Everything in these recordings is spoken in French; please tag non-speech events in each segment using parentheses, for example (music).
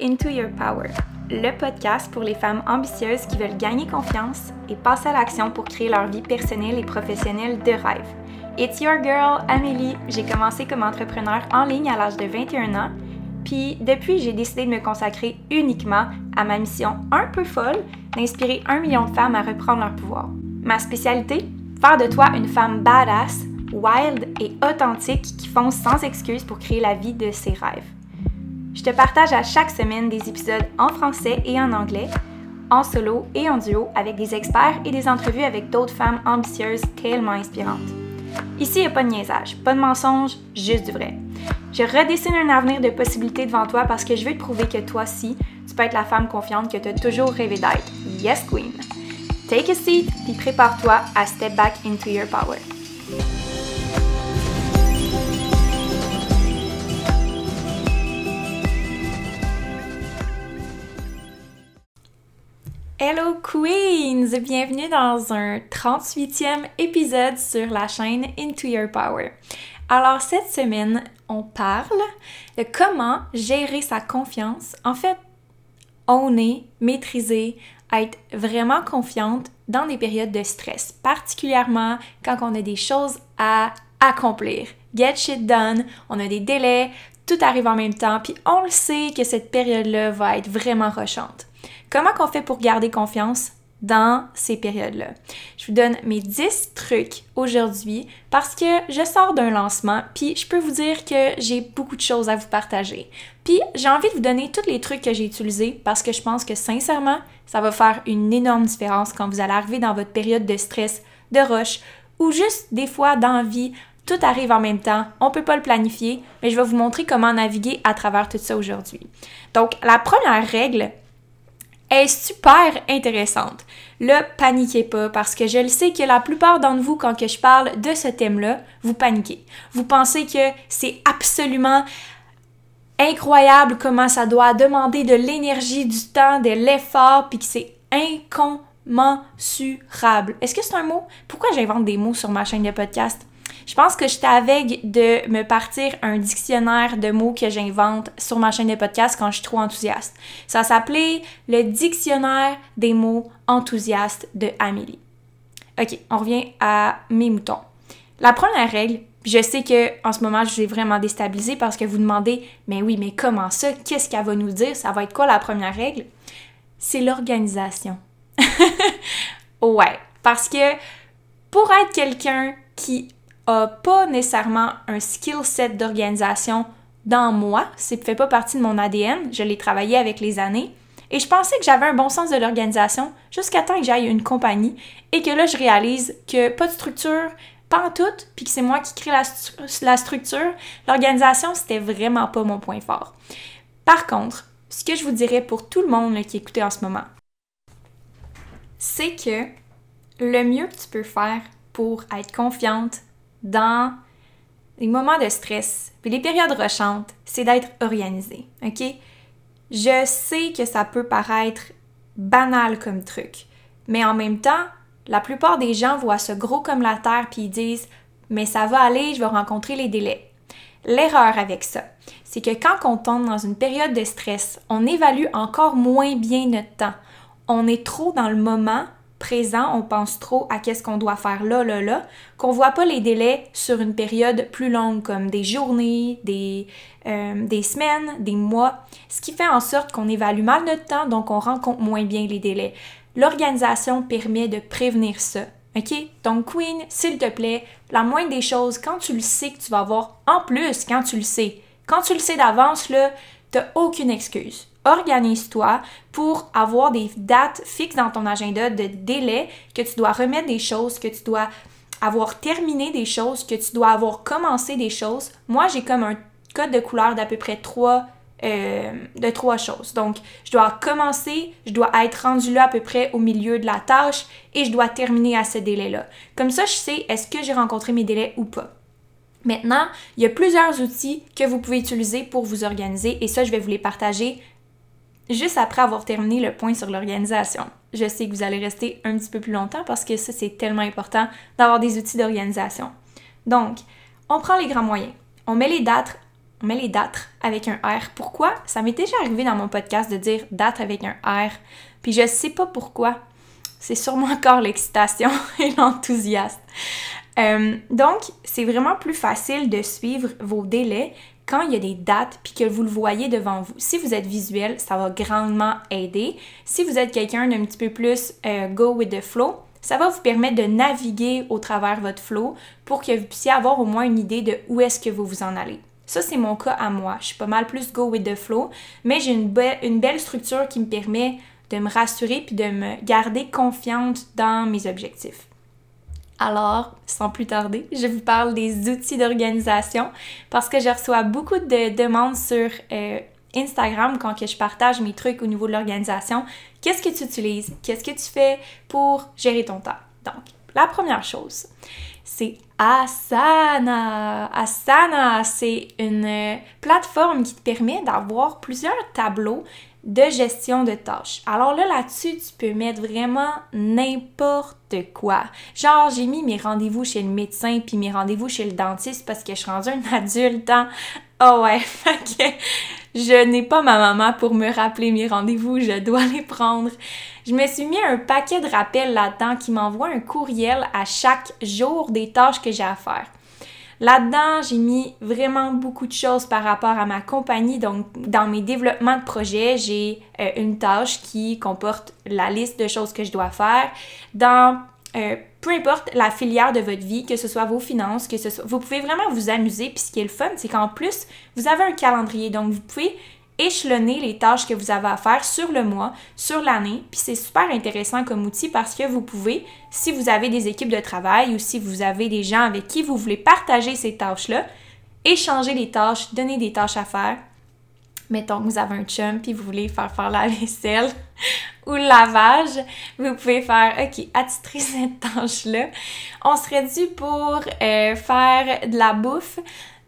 Into Your Power, le podcast pour les femmes ambitieuses qui veulent gagner confiance et passer à l'action pour créer leur vie personnelle et professionnelle de rêve. It's your girl, Amélie. J'ai commencé comme entrepreneur en ligne à l'âge de 21 ans, puis depuis, j'ai décidé de me consacrer uniquement à ma mission un peu folle d'inspirer un million de femmes à reprendre leur pouvoir. Ma spécialité? Faire de toi une femme badass, wild et authentique qui fonce sans excuse pour créer la vie de ses rêves. Je te partage à chaque semaine des épisodes en français et en anglais, en solo et en duo avec des experts et des entrevues avec d'autres femmes ambitieuses tellement inspirantes. Ici, il n'y a pas de niaisage, pas de mensonge, juste du vrai. Je redessine un avenir de possibilités devant toi parce que je veux te prouver que toi aussi, tu peux être la femme confiante que tu as toujours rêvé d'être. Yes, Queen! Take a seat puis prépare-toi à step back into your power. Hello Queens! Bienvenue dans un 38e épisode sur la chaîne Into Your Power. Alors cette semaine, on parle de comment gérer sa confiance. En fait, owner, maîtriser, être vraiment confiante dans des périodes de stress, particulièrement quand on a des choses à accomplir. Get shit done, on a des délais, tout arrive en même temps, puis on le sait que cette période-là va être vraiment rochante. Comment qu'on fait pour garder confiance dans ces périodes-là? Je vous donne mes 10 trucs aujourd'hui parce que je sors d'un lancement, puis je peux vous dire que j'ai beaucoup de choses à vous partager. Puis j'ai envie de vous donner tous les trucs que j'ai utilisés parce que je pense que sincèrement, ça va faire une énorme différence quand vous allez arriver dans votre période de stress, de rush ou juste des fois d'envie tout arrive en même temps, on peut pas le planifier, mais je vais vous montrer comment naviguer à travers tout ça aujourd'hui. Donc, la première règle, est super intéressante. Le paniquez pas parce que je le sais que la plupart d'entre vous, quand je parle de ce thème-là, vous paniquez. Vous pensez que c'est absolument incroyable comment ça doit demander de l'énergie, du temps, de l'effort, puis que c'est incommensurable. Est-ce que c'est un mot? Pourquoi j'invente des mots sur ma chaîne de podcast? Je pense que j'étais avec de me partir un dictionnaire de mots que j'invente sur ma chaîne de podcast quand je suis trop enthousiaste. Ça s'appelait le dictionnaire des mots enthousiastes de Amélie. Ok, on revient à mes moutons. La première règle, je sais que en ce moment je suis vraiment déstabilisée parce que vous demandez, mais oui, mais comment ça? Qu'est-ce qu'elle va nous dire? Ça va être quoi la première règle? C'est l'organisation. (laughs) ouais, parce que pour être quelqu'un qui a pas nécessairement un skill set d'organisation dans moi, ça ne fait pas partie de mon ADN, je l'ai travaillé avec les années. Et je pensais que j'avais un bon sens de l'organisation jusqu'à temps que j'aille une compagnie et que là, je réalise que pas de structure, pas en tout, puis que c'est moi qui crée la, la structure. L'organisation, c'était vraiment pas mon point fort. Par contre, ce que je vous dirais pour tout le monde qui écoute en ce moment, c'est que le mieux que tu peux faire pour être confiante, dans les moments de stress, puis les périodes rechantes, c'est d'être organisé, OK? Je sais que ça peut paraître banal comme truc, mais en même temps, la plupart des gens voient ce gros comme la terre puis ils disent mais ça va aller, je vais rencontrer les délais. L'erreur avec ça, c'est que quand on tombe dans une période de stress, on évalue encore moins bien notre temps. On est trop dans le moment présent, on pense trop à qu'est-ce qu'on doit faire là, là, là, qu'on voit pas les délais sur une période plus longue, comme des journées, des, euh, des semaines, des mois, ce qui fait en sorte qu'on évalue mal notre temps, donc on rencontre moins bien les délais. L'organisation permet de prévenir ça. OK? Donc, Queen, s'il te plaît, la moindre des choses, quand tu le sais que tu vas avoir, en plus, quand tu le sais, quand tu le sais d'avance, là, t'as aucune excuse organise-toi pour avoir des dates fixes dans ton agenda de délai, que tu dois remettre des choses, que tu dois avoir terminé des choses, que tu dois avoir commencé des choses. Moi, j'ai comme un code de couleur d'à peu près trois, euh, de trois choses. Donc, je dois commencer, je dois être rendu là à peu près au milieu de la tâche et je dois terminer à ce délai-là. Comme ça, je sais est-ce que j'ai rencontré mes délais ou pas. Maintenant, il y a plusieurs outils que vous pouvez utiliser pour vous organiser et ça, je vais vous les partager juste après avoir terminé le point sur l'organisation. Je sais que vous allez rester un petit peu plus longtemps parce que ça, c'est tellement important d'avoir des outils d'organisation. Donc, on prend les grands moyens. On met les dates on met les dates avec un R. Pourquoi? Ça m'est déjà arrivé dans mon podcast de dire date avec un R, puis je sais pas pourquoi. C'est sûrement (laughs) encore l'excitation (laughs) et l'enthousiasme. Euh, donc, c'est vraiment plus facile de suivre vos délais quand il y a des dates puis que vous le voyez devant vous. Si vous êtes visuel, ça va grandement aider. Si vous êtes quelqu'un d'un petit peu plus euh, go with the flow, ça va vous permettre de naviguer au travers votre flow pour que vous puissiez avoir au moins une idée de où est-ce que vous vous en allez. Ça, c'est mon cas à moi. Je suis pas mal plus go with the flow, mais j'ai une, une belle structure qui me permet de me rassurer puis de me garder confiante dans mes objectifs. Alors, sans plus tarder, je vous parle des outils d'organisation parce que je reçois beaucoup de demandes sur euh, Instagram quand je partage mes trucs au niveau de l'organisation. Qu'est-ce que tu utilises? Qu'est-ce que tu fais pour gérer ton temps? Donc, la première chose, c'est Asana. Asana, c'est une plateforme qui te permet d'avoir plusieurs tableaux de gestion de tâches. Alors là, là-dessus, tu peux mettre vraiment n'importe quoi. Genre, j'ai mis mes rendez-vous chez le médecin puis mes rendez-vous chez le dentiste parce que je suis rendue un (laughs) adulte. Hein? Oh ouais, (laughs) fait je n'ai pas ma maman pour me rappeler mes rendez-vous, je dois les prendre. Je me suis mis un paquet de rappels là-dedans qui m'envoie un courriel à chaque jour des tâches que j'ai à faire. Là-dedans, j'ai mis vraiment beaucoup de choses par rapport à ma compagnie. Donc, dans mes développements de projet, j'ai euh, une tâche qui comporte la liste de choses que je dois faire. Dans euh, peu importe la filière de votre vie, que ce soit vos finances, que ce soit, vous pouvez vraiment vous amuser. Puis ce qui est le fun, c'est qu'en plus, vous avez un calendrier. Donc, vous pouvez échelonner les tâches que vous avez à faire sur le mois, sur l'année. Puis c'est super intéressant comme outil parce que vous pouvez, si vous avez des équipes de travail ou si vous avez des gens avec qui vous voulez partager ces tâches-là, échanger les tâches, donner des tâches à faire. Mettons que vous avez un chum puis vous voulez faire faire la vaisselle (laughs) ou le lavage, vous pouvez faire OK, attitrer cette tâche-là. On serait dû pour euh, faire de la bouffe.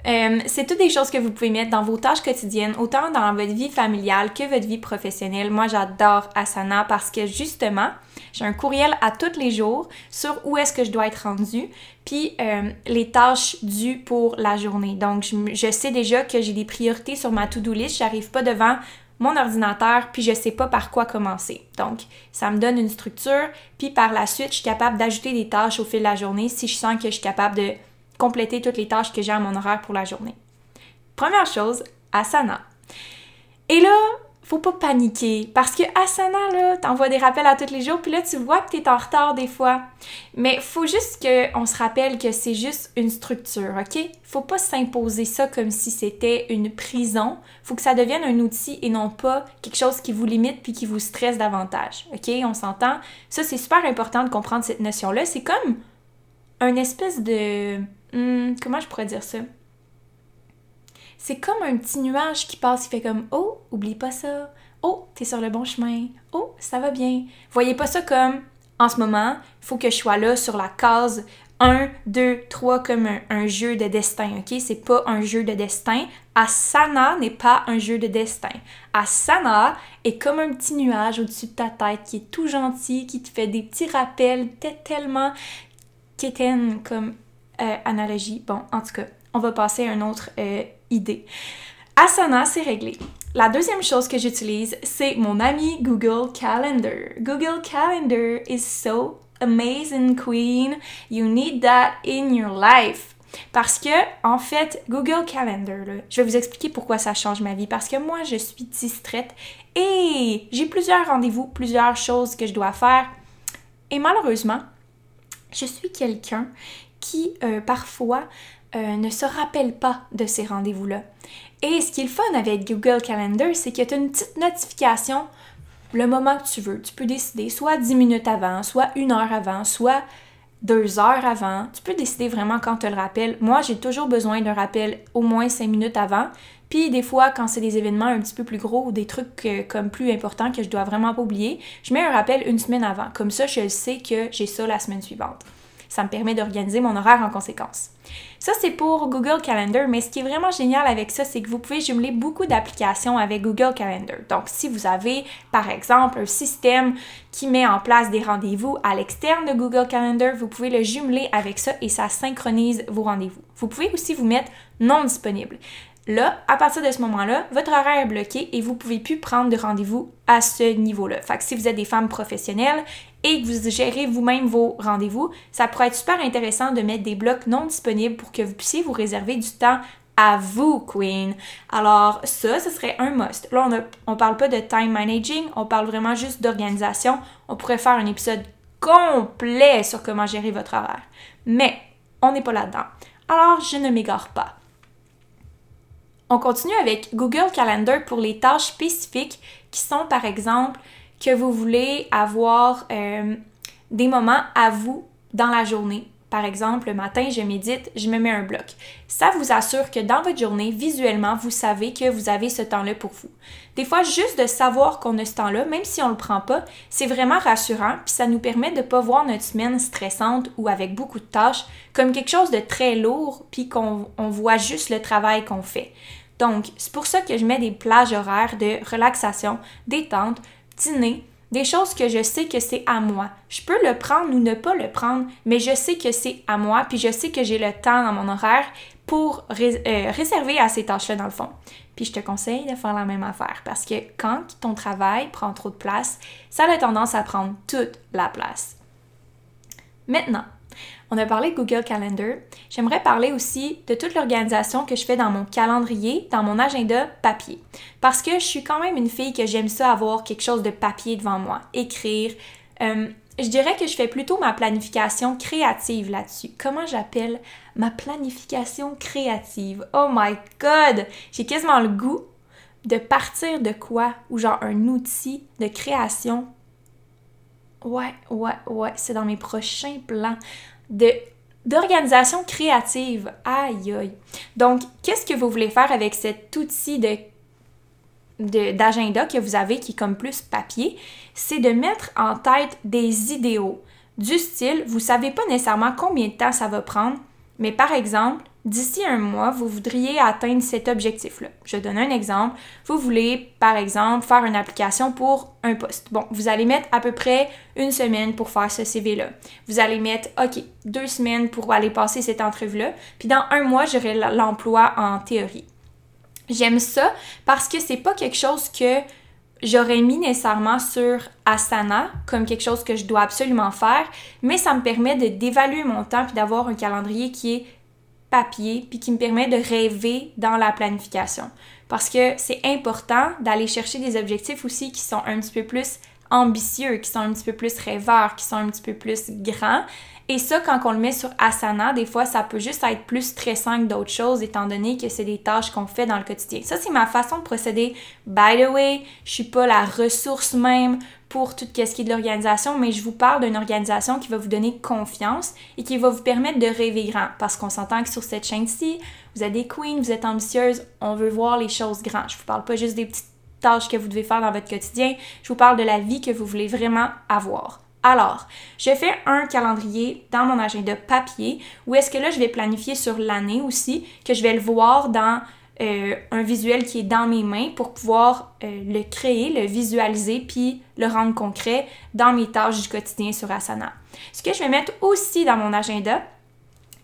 Euh, c'est toutes des choses que vous pouvez mettre dans vos tâches quotidiennes, autant dans votre vie familiale que votre vie professionnelle. Moi, j'adore Asana parce que justement, j'ai un courriel à tous les jours sur où est-ce que je dois être rendu, puis euh, les tâches dues pour la journée. Donc, je, je sais déjà que j'ai des priorités sur ma to-do list. J'arrive pas devant mon ordinateur, puis je sais pas par quoi commencer. Donc, ça me donne une structure, puis par la suite, je suis capable d'ajouter des tâches au fil de la journée si je sens que je suis capable de compléter toutes les tâches que j'ai à mon horaire pour la journée. Première chose, Asana. Et là, faut pas paniquer parce que Asana là, t'envoies des rappels à tous les jours puis là tu vois que t'es en retard des fois. Mais faut juste qu'on se rappelle que c'est juste une structure, OK? Faut pas s'imposer ça comme si c'était une prison. Faut que ça devienne un outil et non pas quelque chose qui vous limite puis qui vous stresse davantage. OK? On s'entend? Ça c'est super important de comprendre cette notion là, c'est comme un espèce de Hmm, comment je pourrais dire ça? C'est comme un petit nuage qui passe, il fait comme Oh, oublie pas ça. Oh, t'es sur le bon chemin. Oh, ça va bien. Voyez pas ça comme en ce moment, il faut que je sois là sur la case 1, 2, 3 comme un, jeu de destin, ok? C'est pas un jeu de destin. Asana n'est pas un jeu de destin. Asana est comme un petit nuage au-dessus de ta tête qui est tout gentil, qui te fait des petits rappels tellement quétaine comme euh, analogie. Bon, en tout cas, on va passer à une autre euh, idée. Asana, c'est réglé. La deuxième chose que j'utilise, c'est mon ami Google Calendar. Google Calendar is so amazing, queen. You need that in your life. Parce que, en fait, Google Calendar, je vais vous expliquer pourquoi ça change ma vie. Parce que moi, je suis distraite et j'ai plusieurs rendez-vous, plusieurs choses que je dois faire. Et malheureusement, je suis quelqu'un qui euh, parfois euh, ne se rappellent pas de ces rendez-vous-là. Et ce qui est le fun avec Google Calendar, c'est que tu as une petite notification le moment que tu veux. Tu peux décider soit 10 minutes avant, soit une heure avant, soit deux heures avant. Tu peux décider vraiment quand tu le rappelles. Moi, j'ai toujours besoin d'un rappel au moins 5 minutes avant. Puis des fois, quand c'est des événements un petit peu plus gros ou des trucs euh, comme plus importants que je dois vraiment pas oublier, je mets un rappel une semaine avant. Comme ça, je sais que j'ai ça la semaine suivante. Ça me permet d'organiser mon horaire en conséquence. Ça, c'est pour Google Calendar, mais ce qui est vraiment génial avec ça, c'est que vous pouvez jumeler beaucoup d'applications avec Google Calendar. Donc, si vous avez, par exemple, un système qui met en place des rendez-vous à l'externe de Google Calendar, vous pouvez le jumeler avec ça et ça synchronise vos rendez-vous. Vous pouvez aussi vous mettre non disponible. Là, à partir de ce moment-là, votre horaire est bloqué et vous pouvez plus prendre de rendez-vous à ce niveau-là. Fait que si vous êtes des femmes professionnelles et que vous gérez vous-même vos rendez-vous, ça pourrait être super intéressant de mettre des blocs non disponibles pour que vous puissiez vous réserver du temps à vous, Queen. Alors, ça, ce serait un must. Là, on ne parle pas de time managing, on parle vraiment juste d'organisation. On pourrait faire un épisode complet sur comment gérer votre horaire. Mais, on n'est pas là-dedans. Alors, je ne m'égare pas. On continue avec Google Calendar pour les tâches spécifiques qui sont, par exemple, que vous voulez avoir euh, des moments à vous dans la journée par exemple, le matin, je médite, je me mets un bloc. Ça vous assure que dans votre journée, visuellement, vous savez que vous avez ce temps-là pour vous. Des fois, juste de savoir qu'on a ce temps-là, même si on ne le prend pas, c'est vraiment rassurant, puis ça nous permet de ne pas voir notre semaine stressante ou avec beaucoup de tâches comme quelque chose de très lourd, puis qu'on voit juste le travail qu'on fait. Donc, c'est pour ça que je mets des plages horaires de relaxation, détente, dîner, des choses que je sais que c'est à moi. Je peux le prendre ou ne pas le prendre, mais je sais que c'est à moi, puis je sais que j'ai le temps dans mon horaire pour euh, réserver à ces tâches-là dans le fond. Puis je te conseille de faire la même affaire parce que quand ton travail prend trop de place, ça a tendance à prendre toute la place. Maintenant, on a parlé de Google Calendar. J'aimerais parler aussi de toute l'organisation que je fais dans mon calendrier, dans mon agenda papier. Parce que je suis quand même une fille que j'aime ça avoir quelque chose de papier devant moi, écrire. Euh, je dirais que je fais plutôt ma planification créative là-dessus. Comment j'appelle ma planification créative? Oh my god! J'ai quasiment le goût de partir de quoi? Ou genre un outil de création. Ouais, ouais, ouais, c'est dans mes prochains plans de d'organisation créative. Aïe aïe. Donc, qu'est-ce que vous voulez faire avec cet outil de d'agenda que vous avez qui est comme plus papier, c'est de mettre en tête des idéaux du style, vous savez pas nécessairement combien de temps ça va prendre, mais par exemple, d'ici un mois, vous voudriez atteindre cet objectif-là. Je donne un exemple. Vous voulez, par exemple, faire une application pour un poste. Bon, vous allez mettre à peu près une semaine pour faire ce CV-là. Vous allez mettre, OK, deux semaines pour aller passer cette entrevue-là. Puis dans un mois, j'aurai l'emploi en théorie. J'aime ça parce que c'est pas quelque chose que j'aurais mis nécessairement sur Asana comme quelque chose que je dois absolument faire, mais ça me permet de d'évaluer mon temps puis d'avoir un calendrier qui est papier puis qui me permet de rêver dans la planification. Parce que c'est important d'aller chercher des objectifs aussi qui sont un petit peu plus ambitieux, qui sont un petit peu plus rêveurs, qui sont un petit peu plus grands. Et ça, quand on le met sur Asana, des fois, ça peut juste être plus stressant que d'autres choses, étant donné que c'est des tâches qu'on fait dans le quotidien. Ça, c'est ma façon de procéder. By the way, je suis pas la ressource même pour tout ce qui est de l'organisation, mais je vous parle d'une organisation qui va vous donner confiance et qui va vous permettre de rêver grand. Parce qu'on s'entend que sur cette chaîne-ci, vous êtes des queens, vous êtes ambitieuses, on veut voir les choses grandes. Je vous parle pas juste des petites tâches que vous devez faire dans votre quotidien, je vous parle de la vie que vous voulez vraiment avoir. Alors, je fais un calendrier dans mon agenda papier où est-ce que là, je vais planifier sur l'année aussi, que je vais le voir dans euh, un visuel qui est dans mes mains pour pouvoir euh, le créer, le visualiser, puis le rendre concret dans mes tâches du quotidien sur Asana. Ce que je vais mettre aussi dans mon agenda,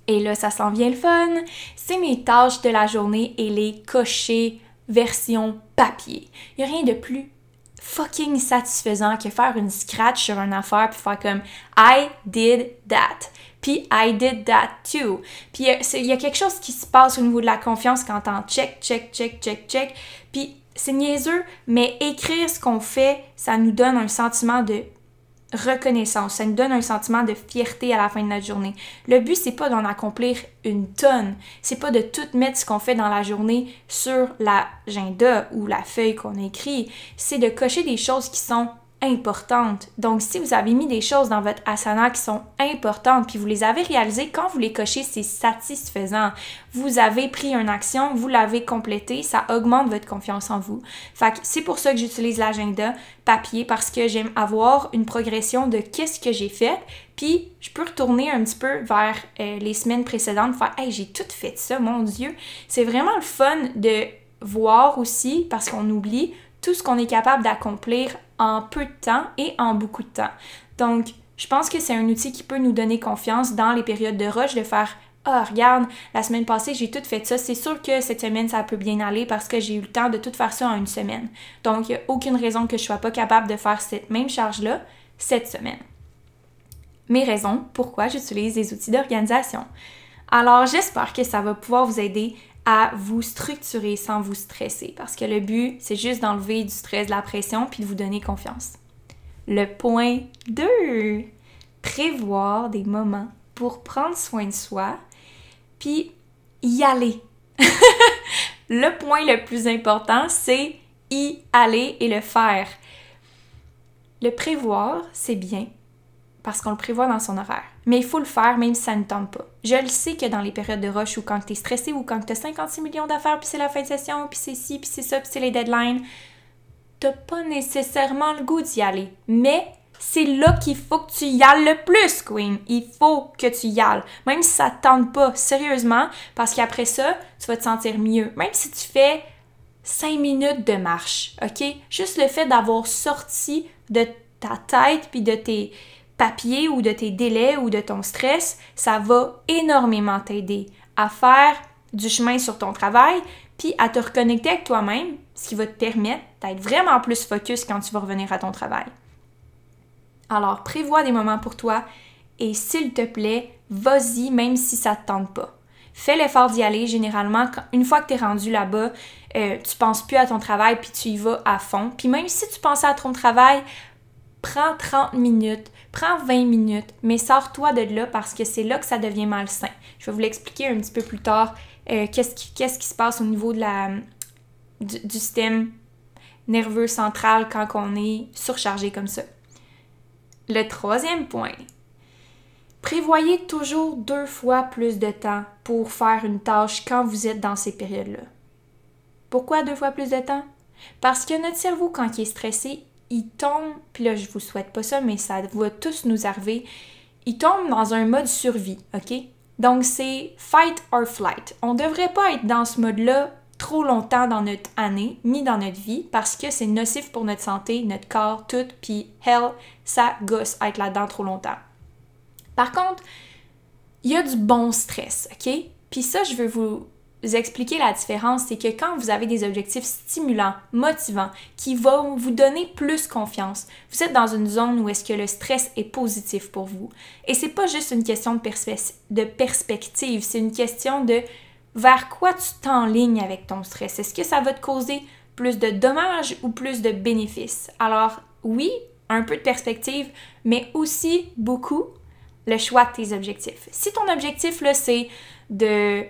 et là ça s'en vient le fun, c'est mes tâches de la journée et les cocher version papier. Il n'y a rien de plus fucking satisfaisant que faire une scratch sur une affaire puis faire comme I did that. Puis I did that too. Puis euh, il y a quelque chose qui se passe au niveau de la confiance quand on check, check, check, check, check. Puis c'est niaiseux, mais écrire ce qu'on fait, ça nous donne un sentiment de reconnaissance, ça nous donne un sentiment de fierté à la fin de notre journée. Le but c'est pas d'en accomplir une tonne, c'est pas de tout mettre ce qu'on fait dans la journée sur l'agenda ou la feuille qu'on écrit, c'est de cocher des choses qui sont importantes. Donc, si vous avez mis des choses dans votre asana qui sont importantes, puis vous les avez réalisées, quand vous les cochez, c'est satisfaisant. Vous avez pris une action, vous l'avez complétée, ça augmente votre confiance en vous. Fait que c'est pour ça que j'utilise l'agenda papier, parce que j'aime avoir une progression de qu'est-ce que j'ai fait, puis je peux retourner un petit peu vers euh, les semaines précédentes, faire Hey, j'ai tout fait ça, mon Dieu! C'est vraiment le fun de voir aussi, parce qu'on oublie tout ce qu'on est capable d'accomplir en peu de temps et en beaucoup de temps. Donc, je pense que c'est un outil qui peut nous donner confiance dans les périodes de rush de faire Ah, regarde, la semaine passée, j'ai tout fait ça. C'est sûr que cette semaine, ça peut bien aller parce que j'ai eu le temps de tout faire ça en une semaine. Donc, il n'y a aucune raison que je ne sois pas capable de faire cette même charge-là cette semaine. Mes raisons pourquoi j'utilise les outils d'organisation. Alors, j'espère que ça va pouvoir vous aider à vous structurer sans vous stresser parce que le but, c'est juste d'enlever du stress, de la pression puis de vous donner confiance. Le point 2, prévoir des moments pour prendre soin de soi puis y aller. (laughs) le point le plus important, c'est y aller et le faire. Le prévoir, c'est bien, parce qu'on le prévoit dans son horaire. Mais il faut le faire même si ça ne tente pas. Je le sais que dans les périodes de rush ou quand tu es stressé ou quand tu as 56 millions d'affaires, puis c'est la fin de session, puis c'est ci, puis c'est ça, puis c'est les deadlines, t'as pas nécessairement le goût d'y aller. Mais c'est là qu'il faut que tu y ailles le plus, Queen. Il faut que tu y ailles. Même si ça te tente pas, sérieusement, parce qu'après ça, tu vas te sentir mieux. Même si tu fais 5 minutes de marche, OK? Juste le fait d'avoir sorti de ta tête puis de tes papiers ou de tes délais ou de ton stress, ça va énormément t'aider à faire du chemin sur ton travail puis à te reconnecter avec toi-même, ce qui va te permettre d'être vraiment plus focus quand tu vas revenir à ton travail. Alors, prévois des moments pour toi et s'il te plaît, vas-y même si ça te tente pas. Fais l'effort d'y aller. Généralement, une fois que tu es rendu là-bas, euh, tu penses plus à ton travail puis tu y vas à fond. Puis même si tu pensais à ton travail, prends 30 minutes, prends 20 minutes, mais sors-toi de là parce que c'est là que ça devient malsain. Je vais vous l'expliquer un petit peu plus tard, euh, qu'est-ce, qui, se passe au niveau du, système nerveux central quand on est surchargé comme ça. Le troisième point, prévoyez toujours deux fois plus de temps pour faire une tâche quand vous êtes dans ces périodes-là. Pourquoi deux fois plus de temps? Parce que notre cerveau, quand il est stressé, il tombe, puis là, je vous souhaite pas ça, mais ça va tous nous arriver, il tombe dans un mode survie, OK? Donc, c'est fight or flight. On devrait pas être dans ce mode-là trop longtemps dans notre année, ni dans notre vie, parce que c'est nocif pour notre santé, notre corps, tout, puis hell, ça gosse être là-dedans trop longtemps. Par contre, il y a du bon stress, OK? Puis ça, je veux vous expliquer la différence, c'est que quand vous avez des objectifs stimulants, motivants, qui vont vous donner plus confiance, vous êtes dans une zone où est-ce que le stress est positif pour vous. Et c'est pas juste une question de, de perspective, c'est une question de vers quoi tu t'enlignes avec ton stress. Est-ce que ça va te causer plus de dommages ou plus de bénéfices? Alors oui, un peu de perspective, mais aussi beaucoup le choix de tes objectifs. Si ton objectif, là, c'est de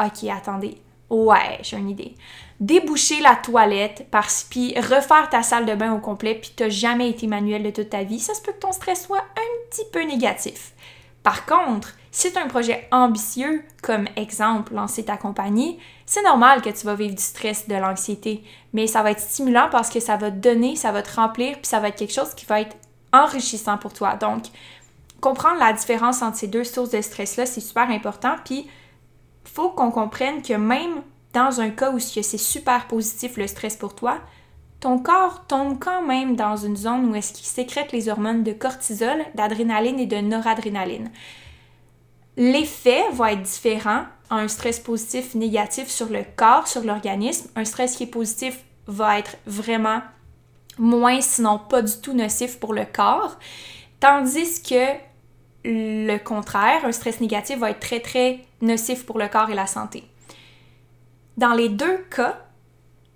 OK, attendez. Ouais, j'ai une idée. Déboucher la toilette, parce, puis refaire ta salle de bain au complet, puis t'as jamais été manuel de toute ta vie, ça se peut que ton stress soit un petit peu négatif. Par contre, si tu un projet ambitieux, comme exemple lancer ta compagnie, c'est normal que tu vas vivre du stress, de l'anxiété, mais ça va être stimulant parce que ça va te donner, ça va te remplir, puis ça va être quelque chose qui va être enrichissant pour toi. Donc, comprendre la différence entre ces deux sources de stress-là, c'est super important. Puis, faut qu'on comprenne que même dans un cas où c'est super positif le stress pour toi, ton corps tombe quand même dans une zone où est-ce qu'il sécrète les hormones de cortisol, d'adrénaline et de noradrénaline. L'effet va être différent un stress positif négatif sur le corps, sur l'organisme. Un stress qui est positif va être vraiment moins, sinon pas du tout nocif pour le corps. Tandis que le contraire, un stress négatif va être très très nocif pour le corps et la santé. Dans les deux cas,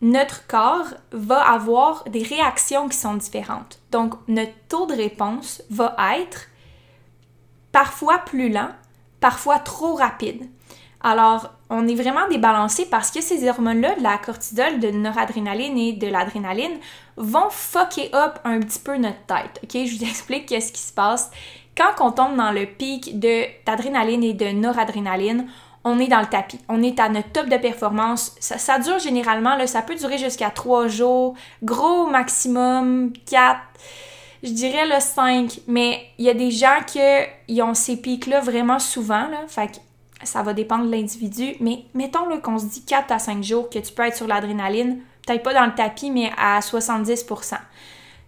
notre corps va avoir des réactions qui sont différentes. Donc, notre taux de réponse va être parfois plus lent, parfois trop rapide. Alors, on est vraiment débalancé parce que ces hormones-là, de la cortisol, de noradrénaline et de l'adrénaline, vont fucker up un petit peu notre tête. OK? Je vous (laughs) explique qu'est-ce qui se passe quand on tombe dans le pic d'adrénaline et de noradrénaline, on est dans le tapis. On est à notre top de performance. Ça, dure généralement, là, ça peut durer jusqu'à 3 jours. Gros maximum 4, je dirais le 5. Mais il y a des gens qui ont ces pics-là vraiment souvent. Là, fait que ça va dépendre de l'individu. Mais mettons qu'on se dit 4 à 5 jours que tu peux être sur l'adrénaline, peut-être pas dans le tapis, mais à 70%.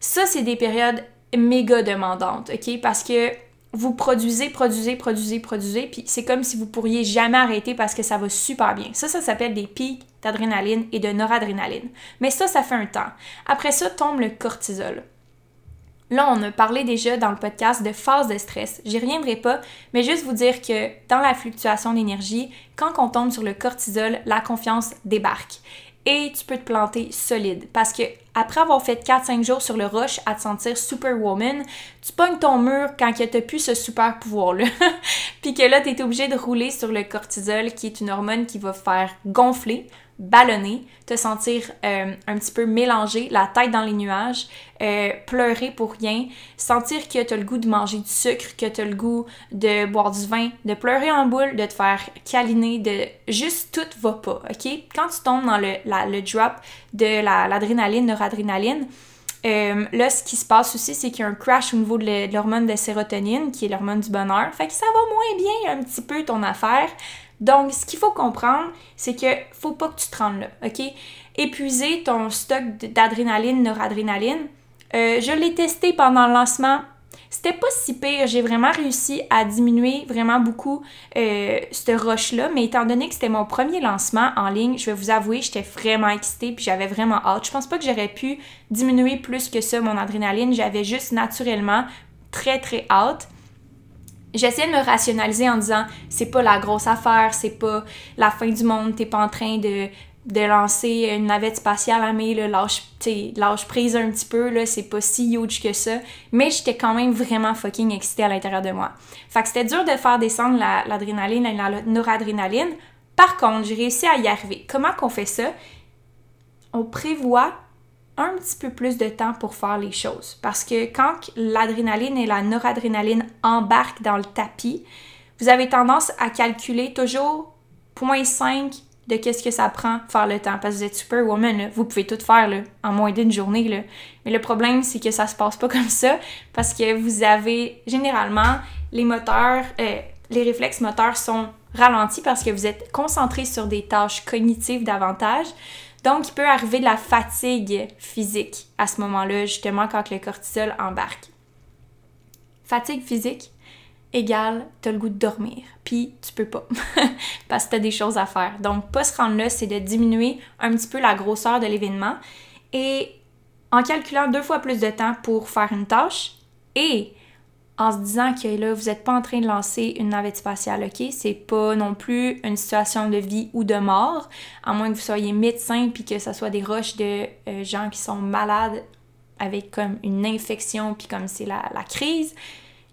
Ça, c'est des périodes méga demandante, OK? Parce que vous produisez, produisez, produisez, produisez, puis c'est comme si vous pourriez jamais arrêter parce que ça va super bien. Ça, ça s'appelle des pics d'adrénaline et de noradrénaline. Mais ça, ça fait un temps. Après ça, tombe le cortisol. Là, on a parlé déjà dans le podcast de phase de stress. J'y reviendrai pas, mais juste vous dire que dans la fluctuation d'énergie, quand on tombe sur le cortisol, la confiance débarque et tu peux te planter solide. Parce que après avoir fait 4-5 jours sur le roche à te sentir superwoman, tu pognes ton mur quand tu n'as plus ce super pouvoir-là. (laughs) Puis que là, tu es obligé de rouler sur le cortisol, qui est une hormone qui va faire gonfler ballonner, te sentir euh, un petit peu mélangé, la tête dans les nuages, euh, pleurer pour rien, sentir que tu as le goût de manger du sucre, que tu as le goût de boire du vin, de pleurer en boule, de te faire câliner, de juste tout va pas, ok? Quand tu tombes dans le, le drop de l'adrénaline, la, noradrénaline, euh, là, ce qui se passe aussi, c'est qu'il y a un crash au niveau de l'hormone de sérotonine, qui est l'hormone du bonheur. Fait que ça va moins bien un petit peu ton affaire. Donc, ce qu'il faut comprendre, c'est que faut pas que tu te rendes là, OK? Épuiser ton stock d'adrénaline, noradrénaline. Euh, je l'ai testé pendant le lancement. C'était pas si pire. J'ai vraiment réussi à diminuer vraiment beaucoup euh, cette roche-là. Mais étant donné que c'était mon premier lancement en ligne, je vais vous avouer, j'étais vraiment excitée puis j'avais vraiment hâte. Je pense pas que j'aurais pu diminuer plus que ça mon adrénaline. J'avais juste naturellement très très hâte j'essaie de me rationaliser en disant c'est pas la grosse affaire, c'est pas la fin du monde, t'es pas en train de, de lancer une navette spatiale à mai, lâche, lâche prise un petit peu, là, c'est pas si huge que ça. Mais j'étais quand même vraiment fucking excitée à l'intérieur de moi. Fait que c'était dur de faire descendre l'adrénaline et la noradrénaline. Par contre, j'ai réussi à y arriver. Comment qu'on fait ça? On prévoit un petit peu plus de temps pour faire les choses. Parce que quand l'adrénaline et la noradrénaline embarquent dans le tapis, vous avez tendance à calculer toujours 0.5 de qu'est-ce que ça prend faire le temps. Parce que vous êtes superwoman, vous pouvez tout faire là, en moins d'une journée. Là. Mais le problème, c'est que ça se passe pas (laughs) comme ça parce que vous avez généralement les moteurs, euh, les réflexes moteurs sont ralentis parce que vous êtes concentré sur des tâches cognitives davantage. Donc, il peut arriver de la fatigue physique à ce moment-là, justement, quand le cortisol embarque. Fatigue physique égale t'as le goût de dormir, puis tu peux pas, (laughs) parce que t'as des choses à faire. Donc, pas se rendre là, c'est de diminuer un petit peu la grosseur de l'événement et en calculant deux fois plus de temps pour faire une tâche et en se disant que là, vous n'êtes pas en train de lancer une navette spatiale, ok? C'est pas non plus une situation de vie ou de mort, à moins que vous soyez médecin puis que ce soit des roches de euh, gens qui sont malades avec comme une infection puis comme c'est la, la crise.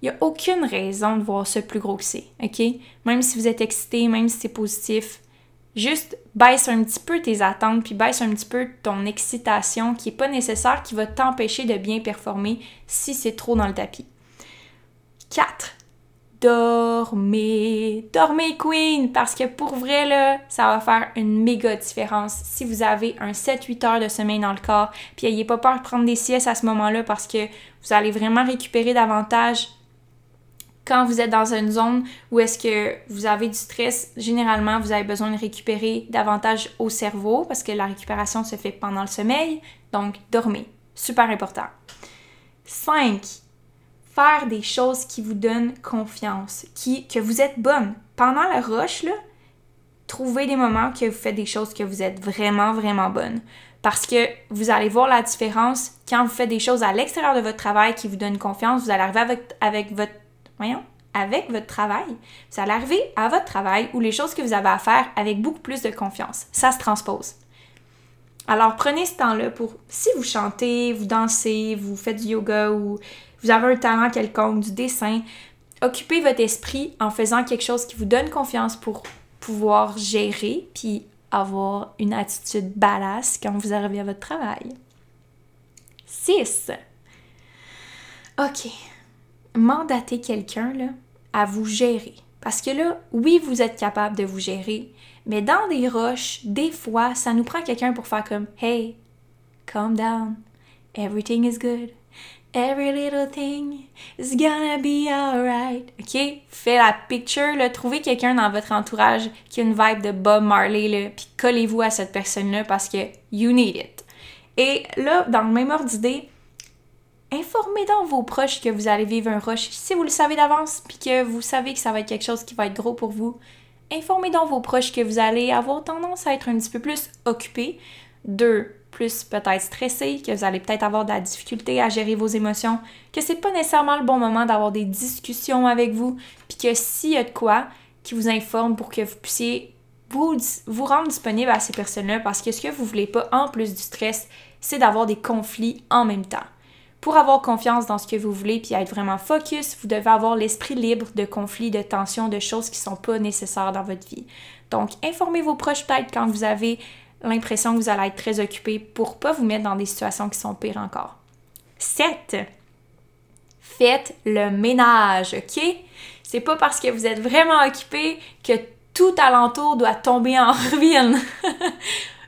Il n'y a aucune raison de voir ça plus gros que c'est, ok? Même si vous êtes excité, même si c'est positif, juste baisse un petit peu tes attentes puis baisse un petit peu ton excitation qui n'est pas nécessaire, qui va t'empêcher de bien performer si c'est trop dans le tapis. 4. Dormez, dormez Queen, parce que pour vrai, ça va faire une méga différence si vous avez un 7-8 heures de sommeil dans le corps, puis n'ayez pas peur de prendre des siestes à ce moment-là parce que vous allez vraiment récupérer davantage quand vous êtes dans une zone où est-ce que vous avez du stress, généralement, vous avez besoin de récupérer davantage au cerveau parce que la récupération se fait pendant le sommeil. Donc, dormez. Super important. 5 des choses qui vous donnent confiance, qui, que vous êtes bonne. Pendant la rush, là, trouvez des moments que vous faites des choses que vous êtes vraiment, vraiment bonne. Parce que vous allez voir la différence quand vous faites des choses à l'extérieur de votre travail qui vous donnent confiance. Vous allez arriver avec, avec votre. Voyons, avec votre travail. Vous allez arriver à votre travail ou les choses que vous avez à faire avec beaucoup plus de confiance. Ça se transpose. Alors prenez ce temps-là pour, si vous chantez, vous dansez, vous faites du yoga ou vous avez un talent quelconque, du dessin, occupez votre esprit en faisant quelque chose qui vous donne confiance pour pouvoir gérer puis avoir une attitude badass quand vous arrivez à votre travail. 6. OK. Mandatez quelqu'un à vous gérer. Parce que là, oui, vous êtes capable de vous gérer, mais dans des roches, des fois, ça nous prend quelqu'un pour faire comme Hey, calm down, everything is good. Every little thing is gonna be alright. OK? Fais la picture, là. Trouvez quelqu'un dans votre entourage qui a une vibe de Bob Marley, là. Puis collez-vous à cette personne-là parce que you need it. Et là, dans le même ordre d'idée, informez donc vos proches que vous allez vivre un rush. Si vous le savez d'avance, puis que vous savez que ça va être quelque chose qui va être gros pour vous, informez donc vos proches que vous allez avoir tendance à être un petit peu plus occupé. Deux, peut-être stressé, que vous allez peut-être avoir de la difficulté à gérer vos émotions, que c'est pas nécessairement le bon moment d'avoir des discussions avec vous, puis que s'il y a de quoi, qui vous informe pour que vous puissiez vous, vous rendre disponible à ces personnes-là, parce que ce que vous voulez pas, en plus du stress, c'est d'avoir des conflits en même temps. Pour avoir confiance dans ce que vous voulez puis être vraiment focus, vous devez avoir l'esprit libre de conflits, de tensions, de choses qui sont pas nécessaires dans votre vie. Donc, informez vos proches peut-être quand vous avez l'impression que vous allez être très occupé pour pas vous mettre dans des situations qui sont pires encore. 7. Faites le ménage, OK? C'est pas parce que vous êtes vraiment occupé que tout alentour doit tomber en (laughs) ruine.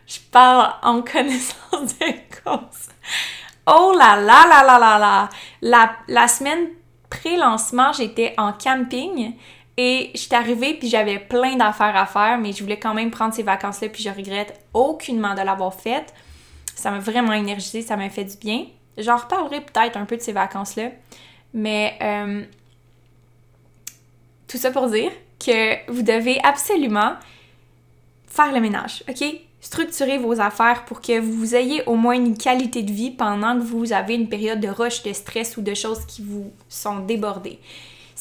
Je parle en connaissance de cause. Oh là là là là là là! La, la semaine pré-lancement, j'étais en camping et j'étais arrivée puis j'avais plein d'affaires à faire, mais je voulais quand même prendre ces vacances-là puis je regrette aucunement de l'avoir faite. Ça m'a vraiment énergisé, ça m'a fait du bien. J'en reparlerai peut-être un peu de ces vacances-là. Mais euh, tout ça pour dire que vous devez absolument faire le ménage, OK? Structurer vos affaires pour que vous ayez au moins une qualité de vie pendant que vous avez une période de rush, de stress ou de choses qui vous sont débordées.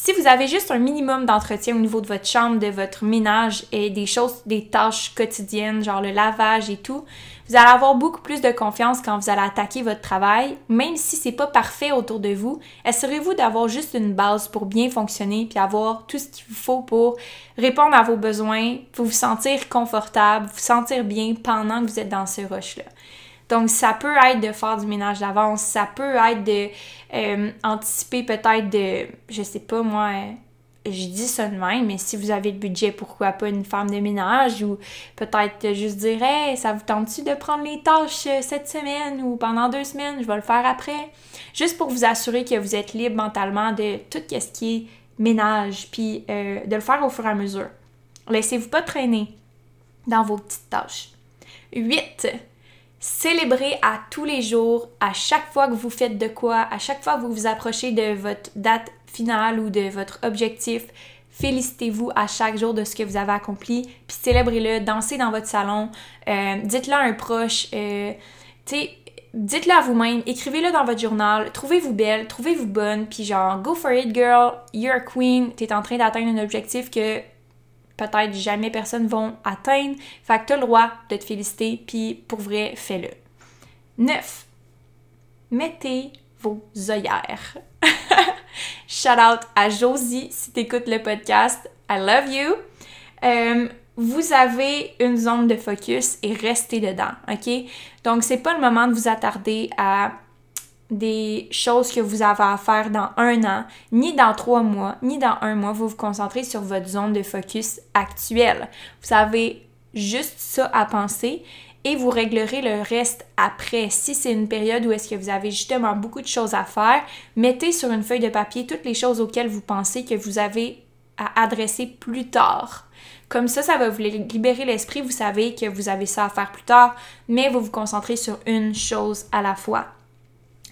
Si vous avez juste un minimum d'entretien au niveau de votre chambre, de votre ménage et des choses, des tâches quotidiennes, genre le lavage et tout, vous allez avoir beaucoup plus de confiance quand vous allez attaquer votre travail, même si c'est pas parfait autour de vous. Assurez-vous d'avoir juste une base pour bien fonctionner puis avoir tout ce qu'il vous faut pour répondre à vos besoins, pour vous sentir confortable, vous sentir bien pendant que vous êtes dans ce rush-là. Donc, ça peut être de faire du ménage d'avance, ça peut être de euh, anticiper peut-être de, je sais pas moi, je dis ça de même, mais si vous avez le budget, pourquoi pas une femme de ménage ou peut-être juste dire hey, ça vous tente-tu de prendre les tâches euh, cette semaine ou pendant deux semaines, je vais le faire après. Juste pour vous assurer que vous êtes libre mentalement de tout ce qui est ménage, puis euh, de le faire au fur et à mesure. Laissez-vous pas traîner dans vos petites tâches. 8. Célébrez à tous les jours, à chaque fois que vous faites de quoi, à chaque fois que vous vous approchez de votre date finale ou de votre objectif. Félicitez-vous à chaque jour de ce que vous avez accompli, puis célébrez-le, dansez dans votre salon, euh, dites-le à un proche, euh, dites-le à vous-même, écrivez-le dans votre journal, trouvez-vous belle, trouvez-vous bonne, puis genre, go for it girl, you're a queen, t'es en train d'atteindre un objectif que peut-être jamais personne vont atteindre. Fait que t'as le droit de te féliciter, puis pour vrai, fais-le. 9. Mettez vos œillères. (laughs) Shout out à Josie si t'écoutes le podcast. I love you. Euh, vous avez une zone de focus et restez dedans, ok? Donc, c'est pas le moment de vous attarder à des choses que vous avez à faire dans un an, ni dans trois mois, ni dans un mois. Vous vous concentrez sur votre zone de focus actuelle. Vous avez juste ça à penser et vous réglerez le reste après. Si c'est une période où est-ce que vous avez justement beaucoup de choses à faire, mettez sur une feuille de papier toutes les choses auxquelles vous pensez que vous avez à adresser plus tard. Comme ça, ça va vous libérer l'esprit, vous savez que vous avez ça à faire plus tard, mais vous vous concentrez sur une chose à la fois.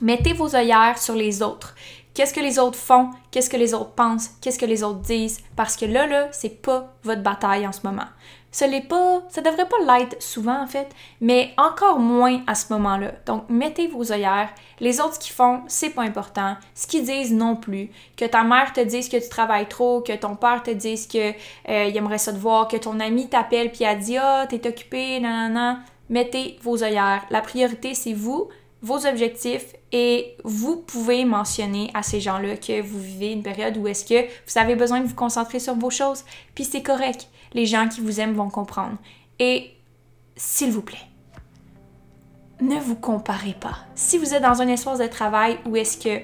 Mettez vos œillères sur les autres. Qu'est-ce que les autres font? Qu'est-ce que les autres pensent? Qu'est-ce que les autres disent? Parce que là, là, c'est pas votre bataille en ce moment. Ce n'est pas, ça devrait pas l'être souvent en fait, mais encore moins à ce moment-là. Donc, mettez vos œillères. Les autres qu'ils font, c'est pas important. Ce qu'ils disent non plus. Que ta mère te dise que tu travailles trop, que ton père te dise que euh, il aimerait ça te voir, que ton ami t'appelle puis a dit ah t'es occupé, non non Mettez vos œillères. La priorité c'est vous vos objectifs et vous pouvez mentionner à ces gens-là que vous vivez une période où est-ce que vous avez besoin de vous concentrer sur vos choses, puis c'est correct. Les gens qui vous aiment vont comprendre. Et s'il vous plaît, ne vous comparez pas. Si vous êtes dans un espace de travail où est-ce que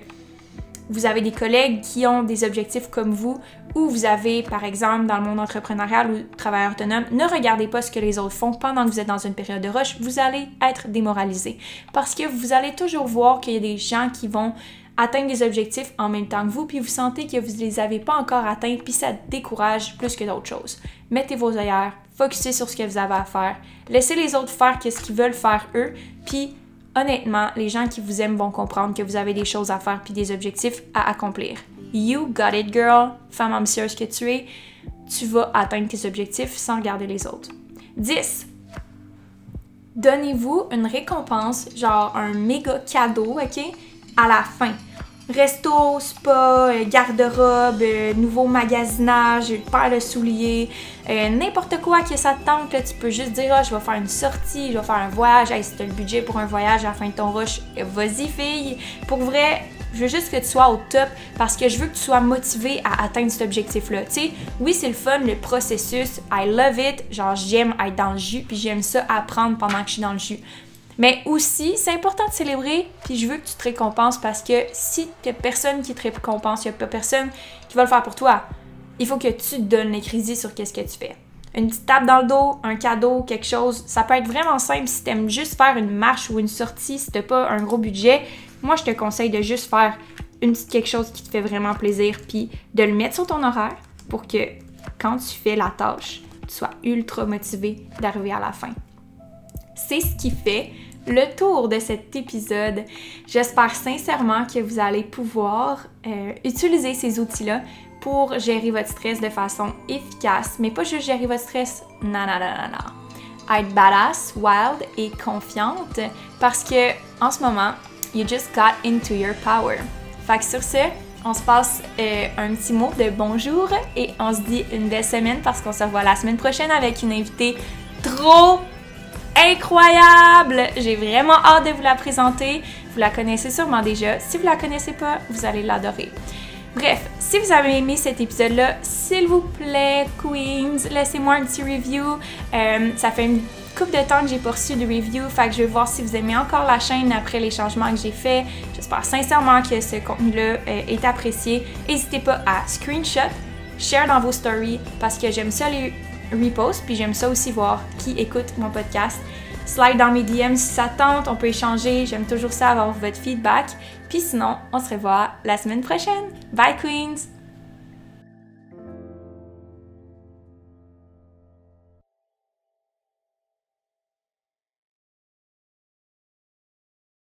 vous avez des collègues qui ont des objectifs comme vous, ou vous avez, par exemple, dans le monde entrepreneurial ou travailleur autonome, ne regardez pas ce que les autres font pendant que vous êtes dans une période de rush, vous allez être démoralisé. Parce que vous allez toujours voir qu'il y a des gens qui vont atteindre des objectifs en même temps que vous, puis vous sentez que vous ne les avez pas encore atteints, puis ça décourage plus que d'autres choses. Mettez vos œillères, focussez sur ce que vous avez à faire, laissez les autres faire ce qu'ils veulent faire eux, puis honnêtement, les gens qui vous aiment vont comprendre que vous avez des choses à faire puis des objectifs à accomplir. You got it, girl, femme ambitieuse que tu es, tu vas atteindre tes objectifs sans regarder les autres. 10. Donnez-vous une récompense, genre un méga cadeau, ok, à la fin. Resto, spa, euh, garde-robe, euh, nouveau magasinage, paire de souliers, euh, n'importe quoi que ça te tente. tu peux juste dire ah, je vais faire une sortie, je vais faire un voyage. Hey, si t'as le budget pour un voyage à la fin de ton rush, vas-y, fille. Pour vrai, je veux juste que tu sois au top parce que je veux que tu sois motivé à atteindre cet objectif-là. Tu sais, oui, c'est le fun, le processus. I love it. Genre, j'aime être dans le jus, puis j'aime ça apprendre pendant que je suis dans le jus. Mais aussi, c'est important de célébrer, puis je veux que tu te récompenses parce que si il a personne qui te récompense, il n'y a pas personne qui va le faire pour toi, il faut que tu donnes les crédits sur qu'est-ce que tu fais. Une petite tape dans le dos, un cadeau, quelque chose, ça peut être vraiment simple si tu aimes juste faire une marche ou une sortie, si tu pas un gros budget. Moi, je te conseille de juste faire quelque chose qui te fait vraiment plaisir, puis de le mettre sur ton horaire pour que quand tu fais la tâche, tu sois ultra motivé d'arriver à la fin. C'est ce qui fait le tour de cet épisode. J'espère sincèrement que vous allez pouvoir euh, utiliser ces outils-là pour gérer votre stress de façon efficace, mais pas juste gérer votre stress, non, non, non, non, non. Être badass, wild et confiante parce que en ce moment, you just got into your power. Fait que sur ce, on se passe euh, un petit mot de bonjour et on se dit une belle semaine parce qu'on se revoit la semaine prochaine avec une invitée trop incroyable! J'ai vraiment hâte de vous la présenter. Vous la connaissez sûrement déjà. Si vous la connaissez pas, vous allez l'adorer. Bref, si vous avez aimé cet épisode-là, s'il vous plaît, Queens, laissez-moi un petit review. Euh, ça fait une couple de temps que j'ai reçu de review, fait que je vais voir si vous aimez encore la chaîne après les changements que j'ai faits. J'espère sincèrement que ce contenu-là euh, est apprécié. N'hésitez pas à screenshot, share dans vos stories parce que j'aime ça les repost, puis j'aime ça aussi voir qui écoute mon podcast. Slide dans mes DM si ça tente, on peut échanger, j'aime toujours ça avoir votre feedback. Puis sinon, on se revoit la semaine prochaine. Bye Queens!